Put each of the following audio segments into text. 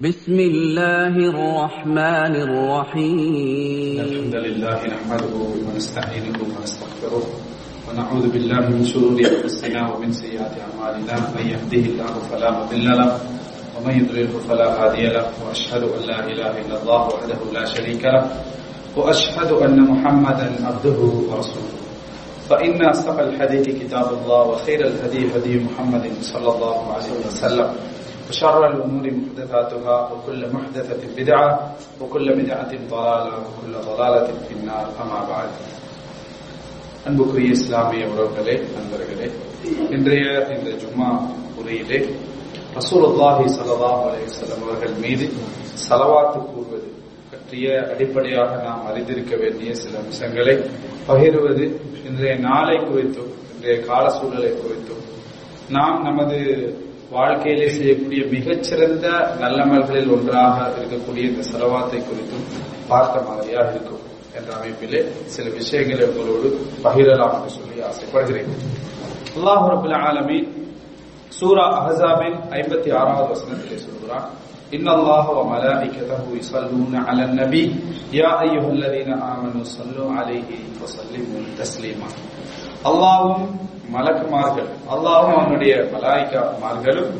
بسم الله الرحمن الرحيم. الحمد لله نحمده ونستعينه ونستغفره ونعوذ بالله من شرور انفسنا ومن سيئات اعمالنا. من يهده الله فلا مضل له ومن يضلله فلا هادي له واشهد ان لا اله الا الله وحده لا شريك له واشهد ان محمدا عبده ورسوله. فإن اصدق الحديث كتاب الله وخير الهدي هدي محمد صلى الله عليه وسلم. وشر الأمور محدثاتها وكل محدثة بدعة وكل بدعة ضلالة وكل ضلالة في النار أما بعد அன்புக்குரிய இஸ்லாமிய உறவுகளே நண்பர்களே இன்றைய இந்த ஜும்மா உரையிலே ரசூலுல்லாஹி ஸல்லல்லாஹு அலைஹி வஸல்லம் அவர்கள் மீது ஸலவாத்து கூறுவது பற்றிய அடிப்படையாக நாம் அறிந்திருக்க வேண்டிய சில அம்சங்களை பகிர்வது இன்றைய நாளை குறித்தும் இன்றைய கால சூழலை குறித்தும் நாம் நமது வாழ்க்கையிலே செய்யக்கூடிய மிகச்சிறந்த நல்லமல்களில் ஒன்றாக இருக்கக்கூடிய இந்த செலவாத்தை குறித்தும் பார்த்த மாதிரியாக இருக்கும் என்ற அமைப்பிலே சில விஷயங்களை உங்களோடு பகிரலாம் என்று சொல்லி ஆசைப்படுகிறேன் அல்லாஹ் ரபுல் ஆலமீன் சூரா அஹசாபின் ஐம்பத்தி ஆறாவது வசனத்திலே சொல்கிறான் إن الله وملائكته يصلون على النبي يا أيها الذين آمنوا صلوا عليه وسلموا تسليما அல்லாவும் மலக்குமார்கள் அல்லாவும் அவனுடைய மலாய்க்காமார்களும்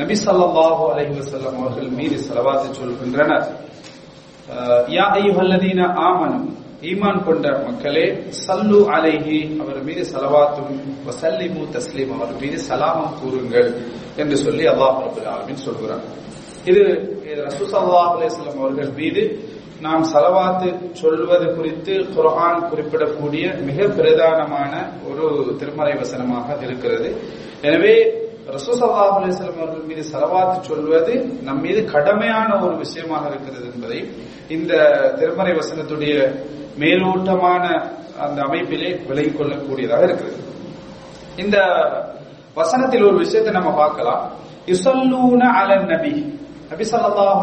நபி சல்லாஹு அலஹி வசல்லம் அவர்கள் மீது ஸலவாத்து சொல்கின்றனர். யா அய்யுஹல்லதீன ஆமனும் ஈமான் கொண்ட மக்களே சல்லு அலைஹி அவர் மீது சலவாத்தும் வசல்லிமு தஸ்லீம் அவர் மீது சலாமம் கூறுங்கள் என்று சொல்லி அல்லாஹ் ரபுல் ஆலமின் சொல்கிறார் இது ரசூல் ஸல்லல்லாஹு அலைஹி அவர்கள் மீது நாம் சலவாத்து சொல்வது குறித்து குரான் குறிப்பிடக்கூடிய மிக பிரதானமான ஒரு திருமறை வசனமாக இருக்கிறது. எனவே ரசூசல்லாஹ் அலிஸ்லாம் அவர்கள் மீது சலவாத்து சொல்வது நம் மீது கடமையான ஒரு விஷயமாக இருக்கிறது என்பதை இந்த திருமறை வசனத்துடைய மேலோட்டமான அந்த அமைப்பிலே விலகிக் கொள்ளக்கூடியதாக இருக்கிறது. இந்த வசனத்தில் ஒரு விஷயத்தை நம்ம பார்க்கலாம். யுசல்லூன அலன் நபி. நபி சல்லாஹ்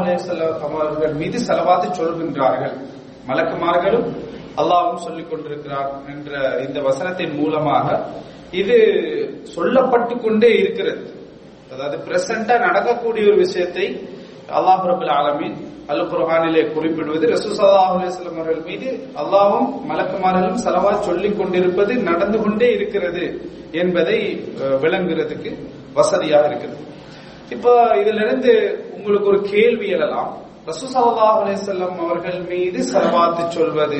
அவர்கள் மீது செலவாத்து சொல்கின்றார்கள். மலக்குமார்களும் அல்லாவும் சொல்லிக் கொண்டிருக்கிறார் என்ற இந்த வசனத்தின் மூலமாக இது சொல்லப்பட்டு கொண்டே இருக்கிறது. அதாவது பிரசண்டா நடக்கக்கூடிய ஒரு விஷயத்தை அல்லாஹ் ரபுல் ஆலமீன் அல் குர்ஹானிலே குறிப்பிடுவது ரசூசல்லாஹ் அலுவலம் அவர்கள் மீது அல்லாவும் மலக்குமார்களும் செலவா சொல்லிக் கொண்டிருப்பது நடந்து கொண்டே இருக்கிறது என்பதை விளங்குறதுக்கு வசதியாக இருக்கிறது. இப்போ இதுல இருந்து உங்களுக்கு ஒரு கேள்வி எழலாம். ரசூசல்லா அலிசல்லம் அவர்கள் மீது செலவாத்து சொல்வது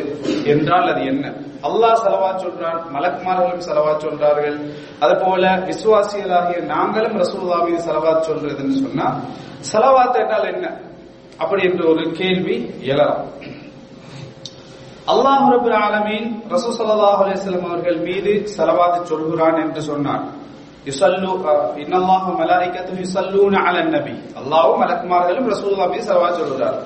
என்றால் அது என்ன? அல்லாஹ் செலவா சொல்றான் மலக்குமார்களும் செலவா சொல்றார்கள். அது போல விசுவாசிகளாகிய நாங்களும் ரசூல்லா மீது செலவா சொல்றதுன்னு சொன்னா செலவாத்து என்றால் என்ன? அப்படி என்ற ஒரு கேள்வி எழலாம். அல்லாஹ் ரபுல் ஆலமீன் ரசூ சல்லாஹ் அலிஸ்லாம் அவர்கள் மீது செலவாத்து சொல்கிறான் என்று சொன்னார். யுசல்லு இன்னல்லாஹு மலாயிகத்து யுசல்லூன அலன் நபி அல்லாஹ்வும் மலக்குமார்களும் ரசூலுல்லாஹ் மீது ஸலவாத் சொல்கிறார்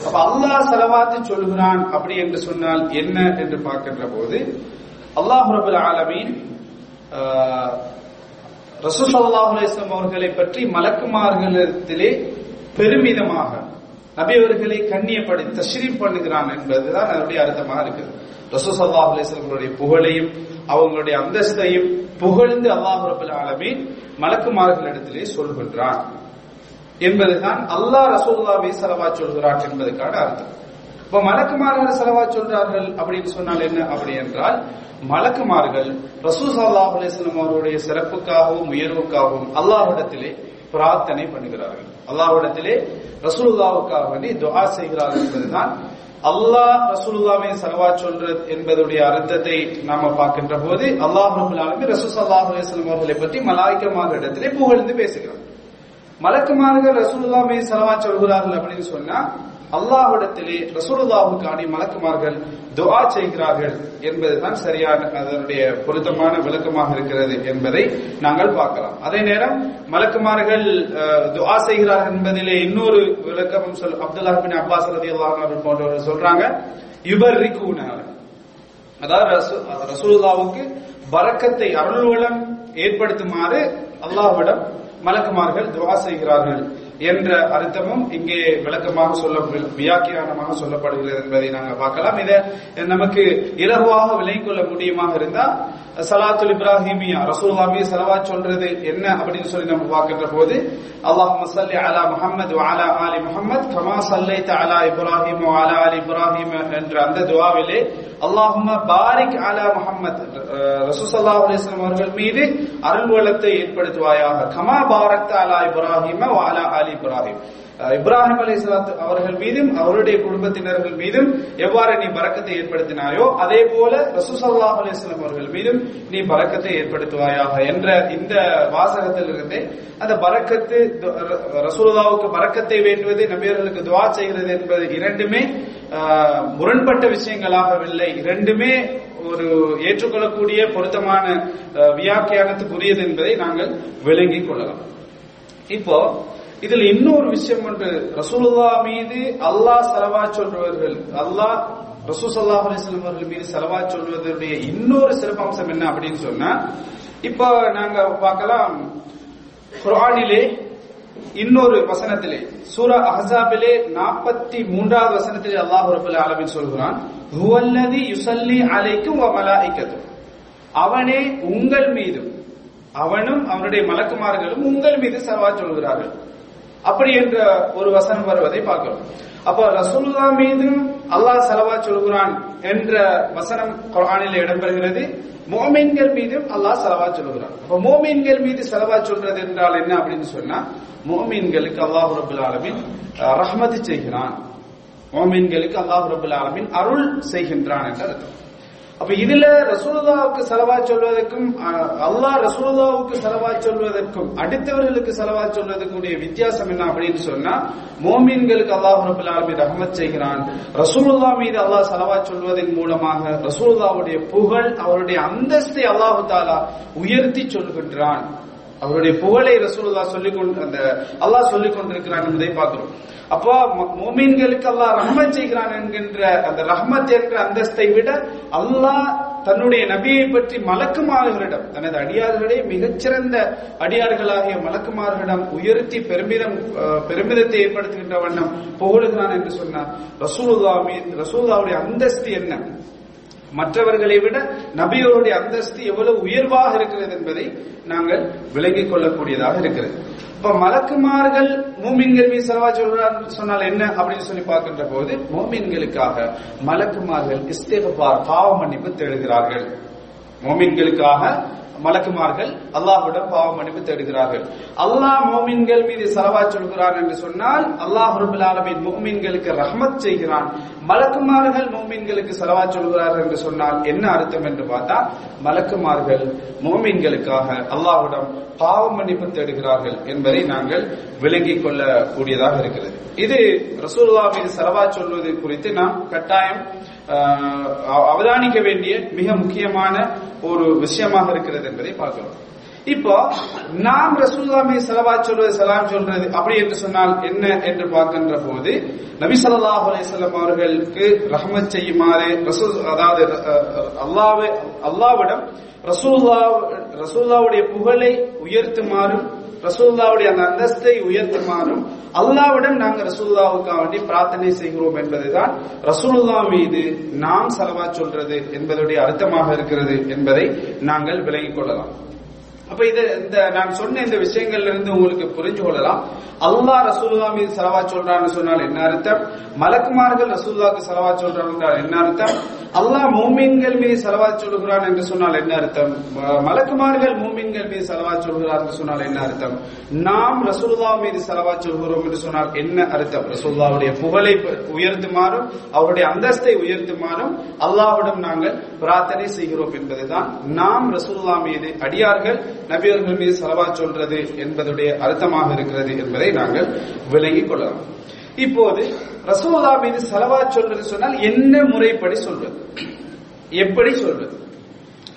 அப்ப அல்லாஹ் ஸலவாத்து சொல்கிறான் அப்படி என்று சொன்னால் என்ன என்று பார்க்கின்ற போது அல்லாஹ் ரப்பல் ஆலமீன் ரசூல் ஸல்லல்லாஹு அலைஹி வஸல்லம் அவர்களை பற்றி மலக்குமார்களிடத்திலே பெருமிதமாக நபி அவர்களை கண்ணியப்படி தஸ்ரீப் பண்ணுகிறான் என்பதுதான் அதனுடைய அர்த்தமாக இருக்குது ரசூல் ஸல்லல்லாஹு அலைஹி வஸல்லம் புகழையும் அவங்களுடைய அந்தஸ்தையும் புகழ்ந்து அல்லாஹ் ரபுல் ஆலமீன் மலக்குமார்களிடத்திலே சொல்கின்றான். என்பதுதான் அல்லாஹ் ரசூல்லாவை செலவா சொல்கிறான் என்பதற்கான அர்த்தம். இப்ப மலக்குமார்கள் செலவா சொல்றார்கள் அப்படின்னு சொன்னால் என்ன? அப்படி என்றால் மலக்குமார்கள் ரசூல் சல்லாஹ் அலிஸ்லாம் அவருடைய சிறப்புக்காகவும் உயர்வுக்காகவும் அல்லாஹிடத்திலே பிரார்த்தனை பண்ணுகிறார்கள். அல்லாஹ்விடத்திலே ரசூல்லாவுக்காக வேண்டி துவா செய்கிறார்கள் என்பதுதான் அல்லாஹ் ரசூலுல்லாவை சலவா சொல்றது என்பதுடைய அர்த்தத்தை நாம பார்க்கின்ற போது அல்லாஹ் ரபுல் ஆலமீன் ரசூல் ஸல்லல்லாஹு அவர்களை பற்றி மலாய்க்கமாக இடத்திலே புகழ்ந்து பேசுகிறார். மலக்குமார்கள் ரசூலுல்லாவை சலவா சொல்கிறார்கள் அப்படின்னு சொன்னா அல்லாஹ்விடத்திலே ரசூலுல்லாவுக்காண்டி மலக்குமார்கள் துஆ செய்கிறார்கள் என்பதுதான் சரியான அதனுடைய பொருத்தமான விளக்கமாக இருக்கிறது என்பதை நாங்கள் பார்க்கலாம். அதே நேரம் மலக்குமார்கள் துஆ செய்கிறார்கள் என்பதிலே இன்னொரு விளக்கமும் சொல் அப்துல்லா பின் அப்பாஸ் ரதி அல்லாஹ் போன்றவர்கள் சொல்றாங்க யுபர்ரிகூன. அதாவது ரசூலுல்லாவுக்கு பரக்கத்தை அருள்வளம் ஏற்படுத்துமாறு அல்லாஹ்விடம் மலக்குமார்கள் துவா செய்கிறார்கள். என்ற அர்த்தமும் இங்கே விளக்கமாக சொல்ல வியாக்கியானமாக சொல்லப்படுகிறது என்பதை நாங்கள் பார்க்கலாம். இதை நமக்கு இலகுவாக விலகிக்கொள்ள கொள்ள முடியுமாக இருந்தா சலாத்துல் இப்ராஹிமியா ரசூல்லாமி சலவா சொல்றது என்ன அப்படின்னு சொல்லி நம்ம பார்க்கின்ற போது அல்லாஹ் ஸல்லி அலா முஹம்மது அலா ஆலி முஹம்மத் கமா ஸல்லைத அலா இப்ராஹிம் அலா அலி இப்ராஹிம் என்ற அந்த துவாவிலே அல்லாஹும பாரிக் அலா முஹம்மத் ரசூல் ஸல்லல்லாஹு அவர்கள் மீது அருள் வளத்தை ஏற்படுத்துவாயாக. கமா பாரத் அலா இப்ராஹிம அலா அலி இப்ராஹிம். இப்ராஹிம் அலி அவர்கள் மீதும் அவருடைய குடும்பத்தினர்கள் மீதும் எவ்வாறு நீ பறக்கத்தை ஏற்படுத்தினாயோ அதே போல ரசூசல்லாஹ் அலிஸ்லாம் அவர்கள் மீதும் நீ பறக்கத்தை ஏற்படுத்துவாயாக என்ற இந்த வாசகத்திலிருந்தே அந்த பறக்கத்து ரசூலுல்லாவுக்கு பறக்கத்தை வேண்டுவது நபியர்களுக்கு துவா செய்கிறது என்பது இரண்டுமே முரண்பட்ட விஷயங்களாகவில்லை. இரண்டுமே ஒரு ஏற்றுக்கொள்ளக்கூடிய பொருத்தமான வியாக்கியானத்துக்குரியது என்பதை நாங்கள் விளங்கிக் கொள்ளலாம். இப்போ இதில் இன்னொரு விஷயம் ஒன்று ரசூலுல்லா மீது அல்லாஹ் செலவா சொல்றவர்கள் அல்லாஹ் ரசூ சல்லாஹ் அலிஸ்லாம் அவர்கள் மீது செலவா சொல்வதனுடைய இன்னொரு சிறப்பம்சம் என்ன அப்படின்னு சொன்னா இப்போ நாங்க பார்க்கலாம் குரானிலே இன்னொரு வசனத்திலே சூரா அஹாபிலே நாற்பத்தி மூன்றாவது வசனத்திலே அல்லாஹ் ரபுல் ஆலமின் சொல்கிறான் ஹுவல்லதி யுசல்லி அலைக்கும் வ அவனே உங்கள் மீதும் அவனும் அவனுடைய மலக்குமார்களும் உங்கள் மீது செலவா சொல்கிறார்கள். அப்படி என்ற ஒரு வசனம் வருவதை பார்க்கிறோம். அப்ப ரசூலுல்லா மீதும் அல்லாஹ் செலவா சொல்கிறான் என்ற வசனம் குரானில் இடம்பெறுகிறது. மோமீன்கள் மீதும் அல்லாஹ் செலவா சொல்கிறான். அப்ப மோமீன்கள் மீது செலவா சொல்றது என்றால் என்ன அப்படின்னு சொன்னா மோமீன்களுக்கு அல்லாஹ் ரபுல் ஆலமின் ரஹ்மதி செய்கிறான். மோமீன்களுக்கு அல்லாஹ் ரபுல் ஆலமின் அருள் செய்கின்றான் என்று அர்த்தம். அப்ப இதுல ரசூலுதாவுக்கு செலவா சொல்வதற்கும் அல்லாஹ் ரசூலுதாவுக்கு செலவா சொல்வதற்கும் அடுத்தவர்களுக்கு செலவா சொல்வதற்குடைய வித்தியாசம் என்ன அப்படின்னு சொன்னா மோமீன்களுக்கு அல்லாஹ் ரபுல் ஆலமி ரஹமத் செய்கிறான். ரசூலுதா மீது அல்லாஹ் செலவா சொல்வதன் மூலமாக ரசூலுதாவுடைய புகழ் அவருடைய அந்தஸ்தை அல்லாஹு தாலா உயர்த்தி சொல்கின்றான். அவருடைய புகழை ரசூலுல்லா சொல்லிக் கொண்டு அந்த அல்லாஹ் சொல்லிக் கொண்டிருக்கிறான் என்பதை பார்க்கிறோம். அப்போ மோமீன்களுக்கு அல்லாஹ் ரஹ்மத் செய்கிறான் என்கின்ற அந்த ரஹ்மத் என்ற அந்தஸ்தை விட அல்லாஹ் தன்னுடைய நபியை பற்றி மலக்குமார்களிடம் தனது அடியார்களே மிகச்சிறந்த அடியார்களாகிய மலக்குமார்களிடம் உயர்த்தி பெருமிதம் பெருமிதத்தை ஏற்படுத்துகின்ற வண்ணம் புகழுகிறான் என்று சொன்னார். ரசூலுல்லா மீது ரசூலுல்லாவுடைய அந்தஸ்து என்ன? மற்றவர்களை விட நபியோருடைய அந்தஸ்து எவ்வளவு உயர்வாக இருக்கிறது என்பதை நாங்கள் விளங்கிக் கொள்ளக்கூடியதாக இருக்கிறது. இப்ப மலக்குமார்கள் மூமின்கள் மீது செலவா சொன்னால் என்ன அப்படின்னு சொல்லி பார்க்கின்ற போது மோமின்களுக்காக மலக்குமார்கள் இஸ்தேகபார் பாவ மன்னிப்பு தேடுகிறார்கள். மோமின்களுக்காக மலக்குமார்கள் அல்லாஹ்விடம் பாவ மன்னிப்பு தேடுகிறார்கள். அல்லாஹ் மோமின்கள் மீது செலவா சொல்கிறான் என்று சொன்னால் அல்லாஹ் ரபுல் ஆலமின் மோமின்களுக்கு ரஹ்மத் செய்கிறான். மலக்குமார்கள் மோமின்களுக்கு செலவா சொல்கிறார்கள் என்று சொன்னால் என்ன அர்த்தம் என்று பார்த்தா மலக்குமார்கள் மோமின்களுக்காக அல்லாஹ்விடம் பாவ மன்னிப்பு தேடுகிறார்கள் என்பதை நாங்கள் விளங்கிக் கொள்ளக்கூடியதாக இருக்கிறது. இது ரசூல்லா மீது செலவா சொல்வது குறித்து நாம் கட்டாயம் அவதானிக்க வேண்டிய மிக முக்கியமான ஒரு விஷயமாக இருக்கிறது என்பதை பார்க்கிறோம். இப்போ நாம் ரசூல்லாமே செலவா சொல்வது சலாம் சொல்றது அப்படி என்று சொன்னால் என்ன என்று பார்க்கின்ற போது நபி சல்லாஹ் அலிசல்லாம் அவர்களுக்கு ரஹ்மத் செய்யுமாறு ரசூல் அதாவது அல்லாவே அல்லாவிடம் ரசூல்லா ரசூல்லாவுடைய புகழை உயர்த்துமாறும் ரசூல்லாவுடைய அந்த அந்தஸ்தை உயர்த்துமாறும் அல்லாவிடம் நாங்கள் ரசூல்லாவுக்காக வேண்டி பிரார்த்தனை செய்கிறோம் என்பதுதான் ரசூல்லா மீது நாம் செலவா சொல்றது என்பதுடைய அர்த்தமாக இருக்கிறது என்பதை நாங்கள் விலகிக் கொள்ளலாம். அப்ப இது இந்த நான் சொன்ன இந்த விஷயங்கள்ல இருந்து உங்களுக்கு புரிஞ்சு கொள்ளலாம். அல்லாஹ் ரசூல்லா மீது செலவா சொல்றான்னு சொன்னால் என்ன அர்த்தம்? மலக்குமார்கள் ரசூல்லாக்கு செலவா சொல்றாங்க என்றால் என்ன அர்த்தம்? அல்லாஹ் மூமின்கள் மீது செலவா சொல்கிறான் என்று சொன்னால் என்ன அர்த்தம்? மலக்குமார்கள் மூமின்கள் மீது செலவா சொல்கிறார் என்று சொன்னால் என்ன அர்த்தம்? நாம் ரசூல்லா மீது செலவா சொல்கிறோம் என்று சொன்னால் என்ன அர்த்தம்? ரசூல்லாவுடைய புகழை உயர்த்துமாறும் அவருடைய அந்தஸ்தை உயர்த்துமாறும் அல்லாவிடம் நாங்கள் பிரார்த்தனை செய்கிறோம் என்பதுதான் நாம் ரசூல்லா மீது அடியார்கள் நபியர்கள் மீது செலவா சொல்றது என்பதுடைய அர்த்தமாக இருக்கிறது என்பதை நாங்கள் விளங்கிக் கொள்ளலாம். இப்போது ரசோல்லா மீது செலவா சொல்றது சொன்னால் என்ன முறைப்படி சொல்வது எப்படி சொல்வது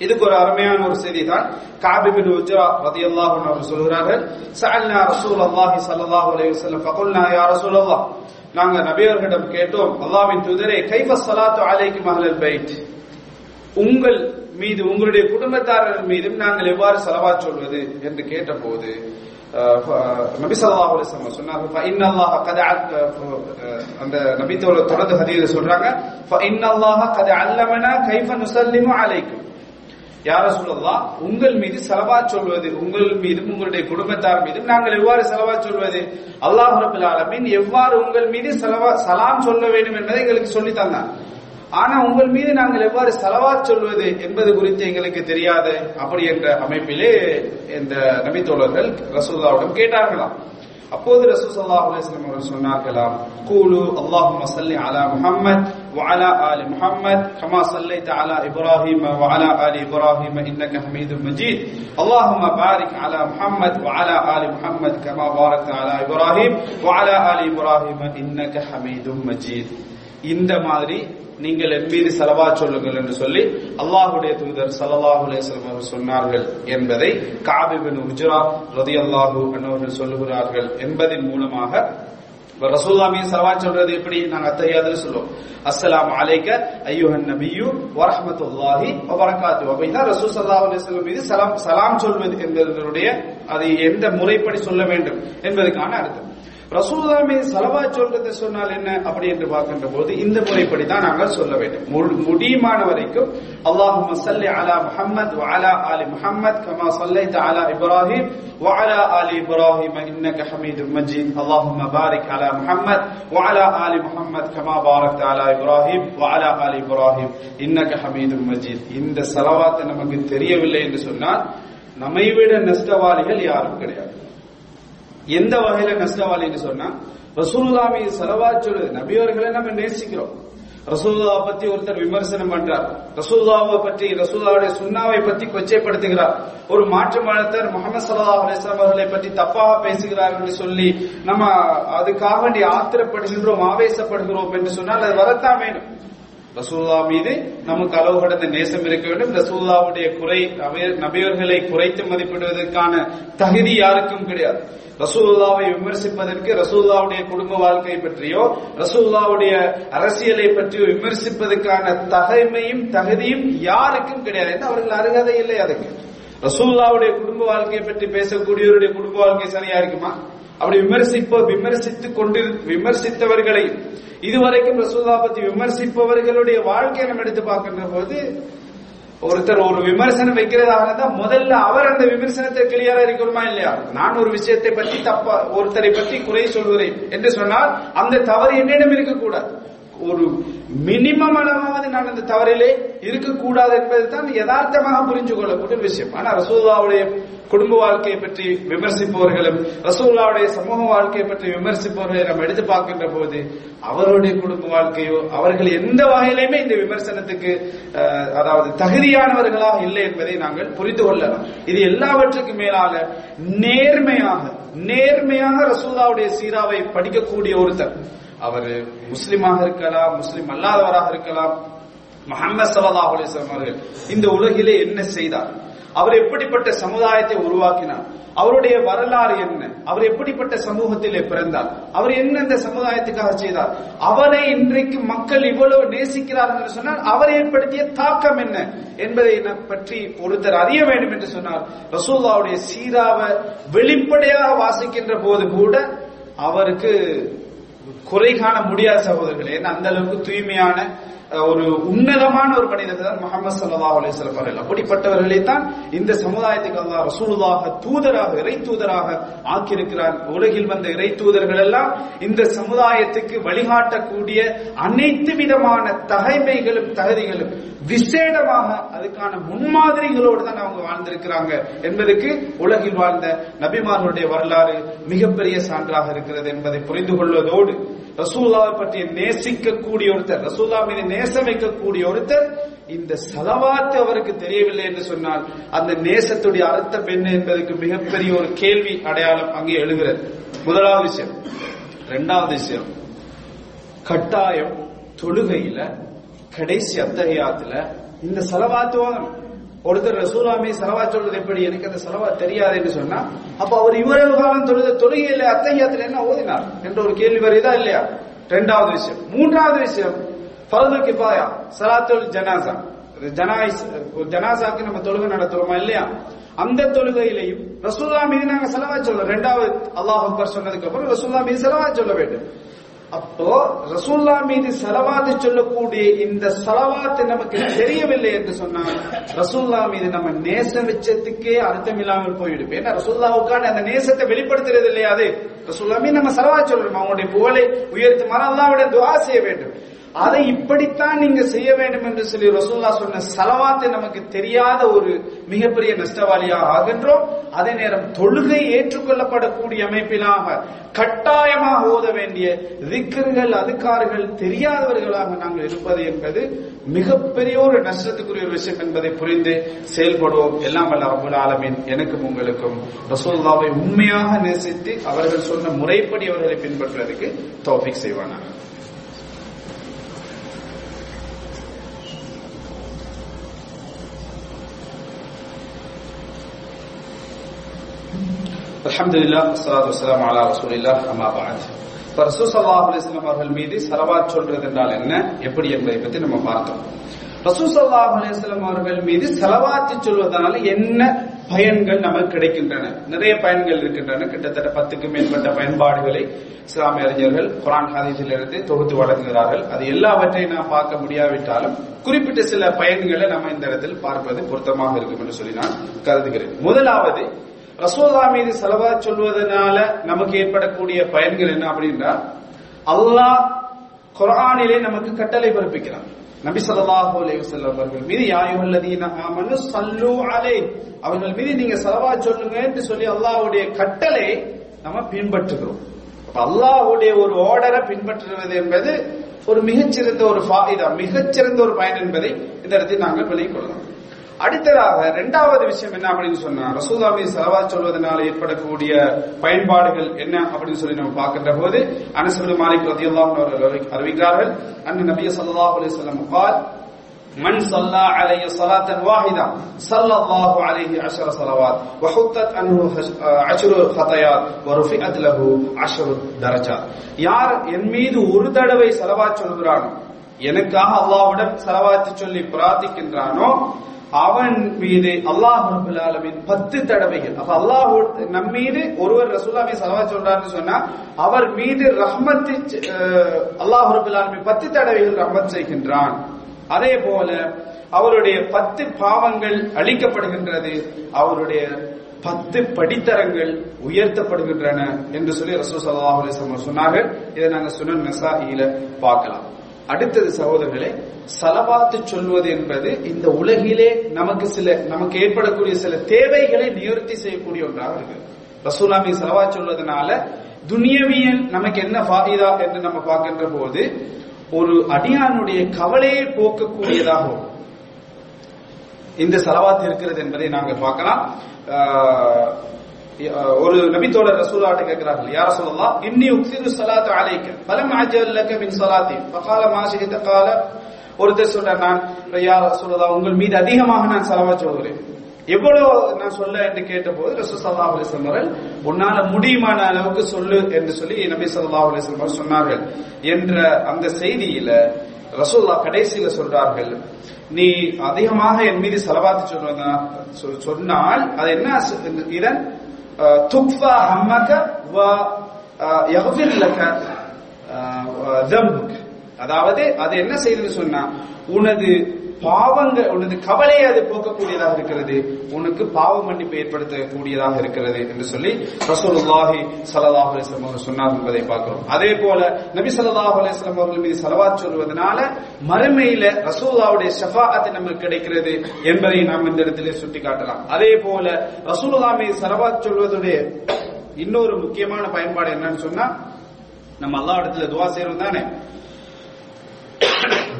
இதுக்கு ஒரு அருமையான ஒரு செய்தி தான் காபிபின் உஜ்ரா ரதி அல்லாஹ் அவர் சொல்கிறார்கள் சஅல்னா ரசூலுல்லாஹி ஸல்லல்லாஹு அலைஹி வஸல்லம் ஃபகுல்னா யா ரசூலல்லாஹ். நாங்க நபியர்களிடம் கேட்டோம் அல்லாஹ்வின் தூதரே கைஃப ஸலாத்து அலைக்கும் அஹ்லல் பைத்? உங்கள் மீது உங்களுடைய குடும்பத்தாரர்கள் மீதும் நாங்கள் எவ்வாறு செலவா சொல்வது? என்று கேட்டபோது நபி ஸல்லல்லாஹு அலைஹி வஸல்லம் சொன்னார்கள் கதை அல்லாஹ அந்த நபி தோழர் தொடர்ந்து ஹதீஸ சொல்றாங்க "ஃபஇன்ன அல்லாஹ கத் அல்லமனா கைஃப நுஸல்லிமு அலைக்கும். யார சொல்லலாம் உங்கள் மீது செலவா சொல்வது உங்கள் மீதும் உங்களுடைய குடும்பத்தார் மீதும் நாங்கள் எவ்வாறு செலவா சொல்வது? அல்லாஹ் ரபுல் ஆலமீன் எவ்வாறு உங்கள் மீது செலவா சலாம் சொல்ல வேண்டும் என்பதை எங்களுக்கு சொல்லி தந்தார் ஆனா உங்கள் மீது நாங்கள் எவ்வாறு செலவா சொல்வது என்பது குறித்து எங்களுக்கு தெரியாது அப்படி என்ற அமைப்பிலே இந்த நபி தோழர்கள் ரசூல்லாவிடம் கேட்டார்களாம் அப்போது ரசூல் ஸல்லல்லாஹு அலைஹி வஸல்லம் அவர்கள் சொன்னார்களாம் கூலு அல்லாஹும்ம ஸல்லி அலா முஹம்மத் وعلى آل محمد كما صليت على إبراهيم وعلى آل إبراهيم إنك حميد مجيد اللهم بارك على محمد وعلى آل محمد كما باركت على إبراهيم وعلى آل إبراهيم إنك حميد مجيد இந்த மாதிரி நீங்கள் என் மீது செலவா சொல்லுங்கள் என்று சொல்லி அல்லாஹுடைய தூதர் சல்லாஹு அலேஸ்லம் அவர்கள் சொன்னார்கள் என்பதை காபிபின் உஜ்ரா ரதி அல்லாஹு அவர்கள் சொல்லுகிறார்கள் என்பதன் மூலமாக. இப்ப செலவா சலவா சொல்றது எப்படி? நாங்க அத்தையாதுல சொல்லுவோம் அஸ்லாம் அலைக்க ஐயோஹன் நபியு வரஹமத்துல்லாஹி வரகாத்து அப்படின்னா ரசூல் சல்லா அலிஸ்லம் மீது சலாம் சலாம் சொல்வது என்பதனுடைய அது எந்த முறைப்படி சொல்ல வேண்டும் என்பதற்கான அர்த்தம். ரசூலுல்லா சலவா சொல்றது சொன்னால் என்ன அப்படி என்று பார்க்கின்ற போது இந்த முறைப்படி தான் நாங்கள் சொல்ல வேண்டும். முழு- முடியுமான வரைக்கும் அல்லாஹும்ம ஸல்லி அலா முஹம்மத் அலா ஆலி முஹம்மத் கமா சல்லைத் அலா இப்ராஹிம் வாலா அலா ஆலி இப்ராஹிம் இன்னக ஹமீது மஜீத். அல்லாஹும்ம பாரிக் அலா முஹம்மத் வாலா அலா ஆலி முஹம்மத் கமா பாரக்த அலா இப்ராஹிம் வாலா அலா ஆலி இப்ராஹிம் இன்னக ஹமீது மஜீத். இந்த ஸலவாத் நமக்கு தெரியவில்லை என்று சொன்னால் நம்மை விட நஷ்டவாளிகள் யாரும் கிடையாது. எந்த வகையில நஷ்டவாளின்னு சொன்னா ரசூலுல்லா மீது நபியவர்களை நம்ம நேசிக்கிறோம். ரசூல்லா பத்தி ஒருத்தர் விமர்சனம் பண்றார். ரசூல்லாவை பற்றி ரசூல்லாவுடைய சுண்ணாவை பத்தி கொச்சைப்படுத்துகிறார். ஒரு மாற்று மதத்தர் முகமது சல்லா அலிஸ்லாம் அவர்களை பற்றி தப்பாக பேசுகிறார் என்று சொல்லி நம்ம அதுக்காக வேண்டி ஆத்திரப்படுகின்றோம் ஆவேசப்படுகிறோம் என்று சொன்னால் அது வரத்தான் வேணும் ரசூல்லா மீது நமக்கு அளவு கடந்த நேசம் இருக்க வேண்டும். ரசூல்லாவுடைய குறை நபியர்களை குறைத்து மதிப்பிடுவதற்கான தகுதி யாருக்கும் கிடையாது. ரசூல்லாவை விமர்சிப்பதற்கு ரசூல்லாவுடைய குடும்ப வாழ்க்கை பற்றியோ ரசூல்லாவுடைய அரசியலை பற்றியோ விமர்சிப்பதற்கான தகைமையும் தகுதியும் யாருக்கும் கிடையாது அவர்கள் அருகதை இல்லை அதுக்கு ரசூல்லாவுடைய குடும்ப வாழ்க்கையை பற்றி பேசக்கூடியவருடைய குடும்ப வாழ்க்கை சரியா இருக்குமா? அப்படி விமர்சிப்ப விமர்சித்துக் கொண்டு விமர்சித்தவர்களை இதுவரைக்கும் ரசூல்லா பத்தி விமர்சிப்பவர்களுடைய வாழ்க்கையை நம்ம எடுத்து பார்க்கின்ற போது ஒருத்தர் ஒரு விமர்சனம் வைக்கிறதாக இருந்தா முதல்ல அவர் அந்த விமர்சனத்தை கிளியரா இருக்கணுமா இல்லையா? நான் ஒரு விஷயத்தை பற்றி தப்பா ஒருத்தரை பற்றி குறை சொல்கிறேன் என்று சொன்னால் அந்த தவறு என்னிடம் இருக்கக்கூடாது. ஒரு மினிமம் அளவாவது நான் அந்த தவறிலே இருக்கக்கூடாது என்பது தான் யதார்த்தமாக புரிஞ்சு கொள்ளக்கூடிய விஷயம். ஆனா ரசூல்லாவுடைய குடும்ப வாழ்க்கையை பற்றி விமர்சிப்பவர்களும் ரசூல்லாவுடைய சமூக வாழ்க்கையை பற்றி விமர்சிப்பவர்களை நம்ம எடுத்து பார்க்கின்ற போது அவருடைய குடும்ப வாழ்க்கையோ அவர்கள் எந்த வகையிலுமே இந்த விமர்சனத்துக்கு அதாவது தகுதியானவர்களாக இல்லை என்பதை நாங்கள் புரிந்து கொள்ளலாம். இது எல்லாவற்றுக்கும் மேலாக நேர்மையாக நேர்மையாக ரசூல்லாவுடைய சீராவை படிக்கக்கூடிய ஒருத்தர். அவர் முஸ்லிமாக இருக்கலாம் முஸ்லிம் அல்லாதவராக இருக்கலாம். முகமது ஸல்லல்லாஹு அலைஹி அவர்கள் இந்த உலகிலே என்ன செய்தார்? அவர் எப்படிப்பட்ட சமுதாயத்தை உருவாக்கினார்? அவருடைய வரலாறு என்ன? அவர் எப்படிப்பட்ட சமூகத்திலே பிறந்தார்? அவர் என்ன இந்த சமுதாயத்துக்காக செய்தார்? அவரை இன்றைக்கு மக்கள் இவ்வளவு நேசிக்கிறார்கள் என்று சொன்னால் அவர் ஏற்படுத்திய தாக்கம் என்ன என்பதை பற்றி ஒருத்தர் அறிய வேண்டும் என்று சொன்னார். ரசூல்லாவுடைய சீராவை வெளிப்படையாக வாசிக்கின்ற போது கூட அவருக்கு குறை காண முடியாத சகோதரர்களே ஏன்னா அந்த அளவுக்கு தூய்மையான ஒரு உன்னதமான ஒரு மனிதர் தான் முகமது சல்லா அலைஹி அவர்கள். அப்படிப்பட்டவர்களை தான் இந்த சமுதாயத்துக்கு அல்லா ரசூலுல்லாஹ தூதராக இறை தூதராக ஆக்கியிருக்கிறார். உலகில் வந்த இறை தூதர்கள் எல்லாம் இந்த சமுதாயத்துக்கு வழிகாட்டக்கூடிய அனைத்து விதமான தகைமைகளும் தகுதிகளும் விசேடமாக அதுக்கான முன்மாதிரிகளோடு தான் அவங்க வாழ்ந்திருக்கிறாங்க என்பதற்கு உலகில் வாழ்ந்த நபிமார்களுடைய வரலாறு மிகப்பெரிய சான்றாக இருக்கிறது என்பதை புரிந்து கொள்வதோடு ரசூலாவை பற்றி நேசிக்கக்கூடிய ஒருத்தர் ரசூலா மீது நேசம் வைக்கக்கூடிய ஒருத்தர் இந்த செலவாத்து அவருக்கு தெரியவில்லை என்று சொன்னால் அந்த நேசத்துடைய அர்த்தம் என்ன என்பதற்கு மிகப்பெரிய ஒரு கேள்வி அடையாளம் அங்கே எழுகிறது. முதலாவது விஷயம். இரண்டாவது விஷயம். கட்டாயம் தொழுகையில கடைசி அத்தகையாத்துல இந்த செலவாத்து வாங்கணும் ஒருத்தர் ரசூலாமே செலவா சொல்றது எப்படி? எனக்கு அந்த செலவா தெரியாதுன்னு சொன்னா அப்ப அவர் இவ்வளவு காலம் தொழுத தொழுகையில அத்தையாத்துல என்ன ஓதினார்? என்ற ஒரு கேள்வி வருதா இல்லையா? ரெண்டாவது விஷயம். மூன்றாவது விஷயம் ஃபர்து கிபாயா சலாத்துல் ஜனாசா. ஜனாயிஸ் ஒரு ஜனாசாக்கு நம்ம தொழுகை நடத்துறோமா இல்லையா? அந்த தொழுகையிலையும் ரசூலா மீது நாங்க செலவா சொல்ல ரெண்டாவது அல்லாஹ் அக்பர் சொன்னதுக்கு அப்புறம் ரசூலா மீது செலவா சொல்ல வேண்டும். அப்போ ரசூல்லா மீது செலவாத்து சொல்லக்கூடிய இந்த செலவாத்து நமக்கு தெரியவில்லை என்று சொன்னால் ரசூல்லா மீது நம்ம நேசம் வச்சதுக்கே அர்த்தம் இல்லாமல் போயிடும். ஏன்னா ரசூல்லாவுக்கான அந்த நேசத்தை வெளிப்படுத்துறது இல்லையா அது? ரசூல்லா மீது நம்ம செலவா சொல்றோம். அவங்களுடைய புகழை உயர்த்துமாறு அல்லாவுடைய துவா செய்ய வேண்டும். அதை இப்படித்தான் நீங்க செய்ய வேண்டும் என்று சொல்லி ரசூல்லா சொன்ன செலவாத்தை நமக்கு தெரியாத ஒரு மிகப்பெரிய நஷ்டவாளியாக ஆகின்றோம். அதே நேரம் தொழுகை ஏற்றுக்கொள்ளப்படக்கூடிய அமைப்பிலாக கட்டாயமாக ஓத வேண்டிய திக்கர்கள் அதுக்காரர்கள் தெரியாதவர்களாக நாங்கள் இருப்பது என்பது மிகப்பெரிய ஒரு நஷ்டத்துக்குரிய விஷயம் என்பதை புரிந்து செயல்படுவோம். எல்லாம் வல்ல அபுல் ஆலமின். எனக்கும் உங்களுக்கும் ரசூல்லாவை உண்மையாக நேசித்து அவர்கள் சொன்ன முறைப்படி அவர்களை பின்பற்றுவதற்கு தௌஃபிக் செய்வானாங்க அல்ஹம்துலில்லா வஸ்ஸலாத்து வஸ்ஸலாமு அலா ரசூலில்லாஹ் அம்மா பஅத். ரசூல் ஸல்லல்லாஹு அலைஹி வஸல்லம் அவர்கள் மீது ஸலவாத் சொல்றது என்றால் என்ன? எப்படி என்பதை பற்றி நம்ம பார்த்தோம் ரசூல் ஸல்லல்லாஹு அலைஹி வஸல்லம் அவர்கள் மீது ஸலவாத் சொல்வதனால என்ன பயன்கள் நமக்கு கிடைக்கின்றன? நிறைய பயன்கள் இருக்கின்றன. கிட்டத்தட்ட பத்துக்கும் மேற்பட்ட பயன்பாடுகளை இஸ்லாமிய அறிஞர்கள் குரான் ஹதீஸிலிருந்து தொகுத்து வழங்குகிறார்கள். அது எல்லாவற்றையும் நாம் பார்க்க முடியாவிட்டாலும் குறிப்பிட்ட சில பயன்களை நம்ம இந்த இடத்தில் பார்ப்பது பொருத்தமாக இருக்கும் என்று சொல்லி நான் கருதுகிறேன். முதலாவது ரசோல்லா மீது செலவா சொல்வதனால நமக்கு ஏற்படக்கூடிய பயன்கள் என்ன அப்படின்னா அல்லாஹ் குரானிலே நமக்கு கட்டளை பிறப்பிக்கிறான். நபி ஸல்லல்லாஹு அலைஹி வஸல்லம் அவர்கள் மீது யா ஆமனு ஸல்லு அலைஹி. அவர்கள் மீது நீங்க செலவா சொல்லுங்க என்று சொல்லி அல்லாஹ்வுடைய கட்டளை நம்ம பின்பற்றுகிறோம். அப்ப அல்லாஹ்வுடைய ஒரு ஆர்டரை பின்பற்றுவது என்பது ஒரு மிகச்சிறந்த ஒரு ஃபாயிதா மிகச்சிறந்த ஒரு பயன் என்பதை இந்த இடத்தில் நாங்கள் விளங்கிக் கொள்ளலாம். அடுத்ததாக இரண்டாவது விஷயம் என்ன அப்படின்னு சொன்னா ரசூலாமி செலவா சொல்வதனால் ஏற்படக்கூடிய பயன்பாடுகள் என்ன அப்படின்னு சொல்லி நம்ம பார்க்கின்ற போது அனசுபு மாலிக் ரதியல்லாஹு அவர்கள் அறிவிக்கிறார்கள் அண்ணன் நபிய ஸல்லல்லாஹு அலைஹி வஸல்லம் قال من صلى علي صلاة واحدة صلى الله عليه عشر صلوات وحطت عنه عشر خطايات ورفعت له عشر درجات யார் என் மீது ஒரு தடவை செலவாத் சொல்கிறானோ எனக்காக அல்லாஹ்விடம் செலவாத்து சொல்லி பிரார்த்திக்கின்றானோ அவன் மீது அல்லாஹ் ரபுல் ஆலமின் பத்து தடவைகள். அப்ப அல்லாஹ் நம் மீது ஒருவர் ரசூல்லாமி சலவா சொல்றாருன்னு சொன்னா அவர் மீது ரஹ்மத்து அல்லாஹ் ரபுல் ஆலமின் பத்து தடவைகள் ரஹ்மத் செய்கின்றான். அதே போல அவருடைய பத்து பாவங்கள் அழிக்கப்படுகின்றது அவருடைய பத்து படித்தரங்கள் உயர்த்தப்படுகின்றன என்று சொல்லி ரசூல் சல்லாஹ் அலிஸ்லாம் சொன்னார்கள். இதை நாங்கள் சுனன் நசாயில பார்க்கலாம். அடுத்தது சகோதரர்களே சலவாத்து சொல்வது என்பது இந்த உலகிலே நமக்கு சில நமக்கு ஏற்படக்கூடிய சில தேவைகளை நிவர்த்தி செய்யக்கூடிய ஒன்றாக இருக்கு. ரசூலாமி சலவா சொல்வதனால துனியவியல் நமக்கு என்ன ஃபாயிதா என்று நம்ம பார்க்கின்ற போது ஒரு அடியானுடைய கவலையை போக்கக்கூடியதாகும் இந்த சலவாத் இருக்கிறது என்பதை நாங்கள் பார்க்கலாம். ஒரு நபித்தோழர் ரசூலாட்ட கேட்கிறார்கள் யார சொல்லலாம் இன்னி உக்சிரு சலாத்து அலைக்க பலம் அஜல்லக மின் சலாத்தி பகால மா கால ஒருத்தர் சொல்ற நான் யார் ரசூலுல்லாஹ் உங்கள் மீது அதிகமாக நான் செலவா சொல்கிறேன் எவ்வளவு நான் சொல்ல என்று கேட்டபோது ரசூ சல்லா அலிஸ்லாம் அவர்கள் உன்னால முடியுமான அளவுக்கு சொல்லு? என்று சொல்லி நபி சல்லா அலிஸ்லாம் சொன்னார்கள். என்ற அந்த செய்தியில ரசூல்லா கடைசியில சொல்றார்கள் நீ அதிகமாக என் மீது செலவாத்து சொல்வதா சொன்னால் அது என்ன இதன் تكفى همك ويغفر لك ذنبك. அதாவது அது என்ன செய்யுதுன்னு சொன்னா உனது பாவங்கள் உனது கவலையை அது போக்கக்கூடியதாக இருக்கிறது. உனக்கு பாவ மன்னிப்பு ஏற்படுத்தக்கூடியதாக இருக்கிறது என்று சொல்லி ரசூலுல்லாஹி ஸல்லல்லாஹு அலைஹி அவர்கள் சொன்னார் என்பதை பார்க்கிறோம். அதே போல நபி ஸல்லல்லாஹு அலைஹி அவர்கள் மீது ஸலவாத் சொல்வதனால மறுமையில ரசூலுல்லாஹ்வுடைய ஷஃபாஅத் நமக்கு கிடைக்கிறது என்பதை நாம் இந்த இடத்திலே சுட்டி காட்டலாம் அதே போல ரசூலுல்லா மீது ஸலவாத் சொல்வதுடைய இன்னொரு முக்கியமான பயன்பாடு என்னன்னு சொன்னா நம்ம எல்லா இடத்துல துவா செய்யறோம் தானே?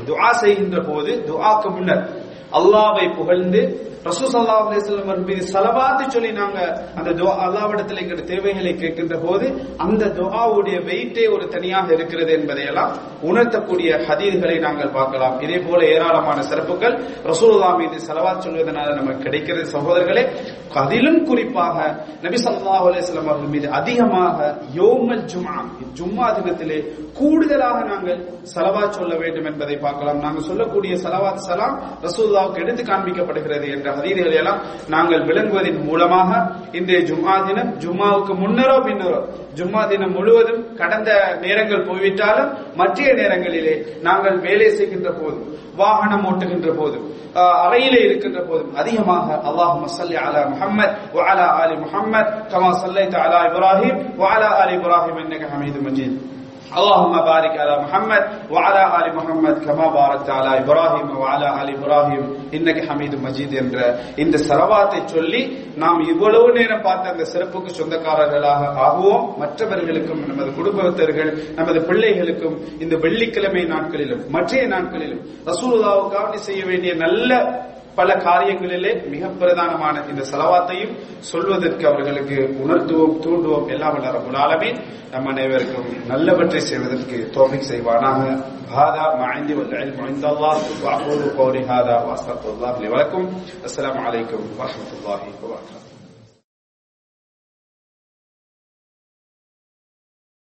துஆ செய்கின்ற போது துஆக்கு முன்னர் அல்லாவை புகழ்ந்து ரசூ சல்லா அலைஹி மீது ஸலவாத் சொல்லி நாங்க அந்த அல்லாவிடத்தில் எங்களுடைய தேவைகளை கேட்கின்ற போது அந்த துஆவுடைய வெயிட்டே ஒரு தனியாக இருக்கிறது என்பதையெல்லாம் உணர்த்தக்கூடிய ஹதீர்களை நாங்கள் பார்க்கலாம். இதே போல ஏராளமான சிறப்புகள் ரசூல்லா மீது சலவாத் சொல்வதனால நமக்கு கிடைக்கிறது. சகோதரர்களே அதிலும் குறிப்பாக நபி சல்லா அலைஹி அவர்கள் மீது அதிகமாக யோமல் ஜுமா ஜும்மா தினத்திலே கூடுதலாக நாங்கள் சலவாத் சொல்ல வேண்டும் என்பதை பார்க்கலாம். நாங்கள் சொல்லக்கூடிய சலவாத் சலாம் ரசூல்லாவுக்கு எடுத்து காண்பிக்கப்படுகிறது என்ற ஹதீதுகளை எல்லாம் நாங்கள் விளங்குவதன் மூலமாக இன்றைய ஜும்மா தினம் ஜும்மாவுக்கு முன்னரோ பின்னரோ ஜும்மா தினம் முழுவதும் கடந்த நேரங்கள் போய்விட்டாலும் மற்ற நேரங்களிலே நாங்கள் வேலை செய்கின்ற போதும் வாகனம் ஓட்டுகின்ற போதும் அறையிலே இருக்கின்ற போதும் அதிகமாக அல்லாஹும்ம மசல்லி அலா முஹம்மத் வ அலா ஆலி முஹம்மத் கமா ஸல்லைத அலா இப்ராஹிம் வ அலா ஆலி இப்ராஹிம் இன்னக மஜீத். اللهم بارك على محمد وعلى ال محمد كما باركت على ابراهيم وعلى ال ابراهيم انك حميد مجيد என்ற இந்த சலவாத்தை சொல்லி நாம் இவ்வளவு நேரம் பார்த்த அந்த சிறப்புக்கு சொந்தக்காரர்களாக ஆகுவோம் மற்றவர்களுக்கும் நமது குடும்பத்தர்கள் நமது பிள்ளைகளுக்கும் இந்த வெள்ளிக்கிழமை நாட்களிலும் மற்றைய நாட்களிலும் ரசூலுல்லாவுக்காக செய்ய வேண்டிய நல்ல பல காரியங்களிலே மிக பிரதானமான இந்த செலவாத்தையும் சொல்வதற்கு அவர்களுக்கு உணர்த்துவோம் தூண்டுவோம் எல்லாம் வல்ல ரப்பல் ஆலமீன் நம் அனைவருக்கும் நல்லவற்றை செய்வதற்கு தோஃபிக் செய்வானாக هذا ما عندي والعلم عند الله واقول قولي هذا واستغفر الله لي ولكم السلام عليكم ورحمه الله وبركاته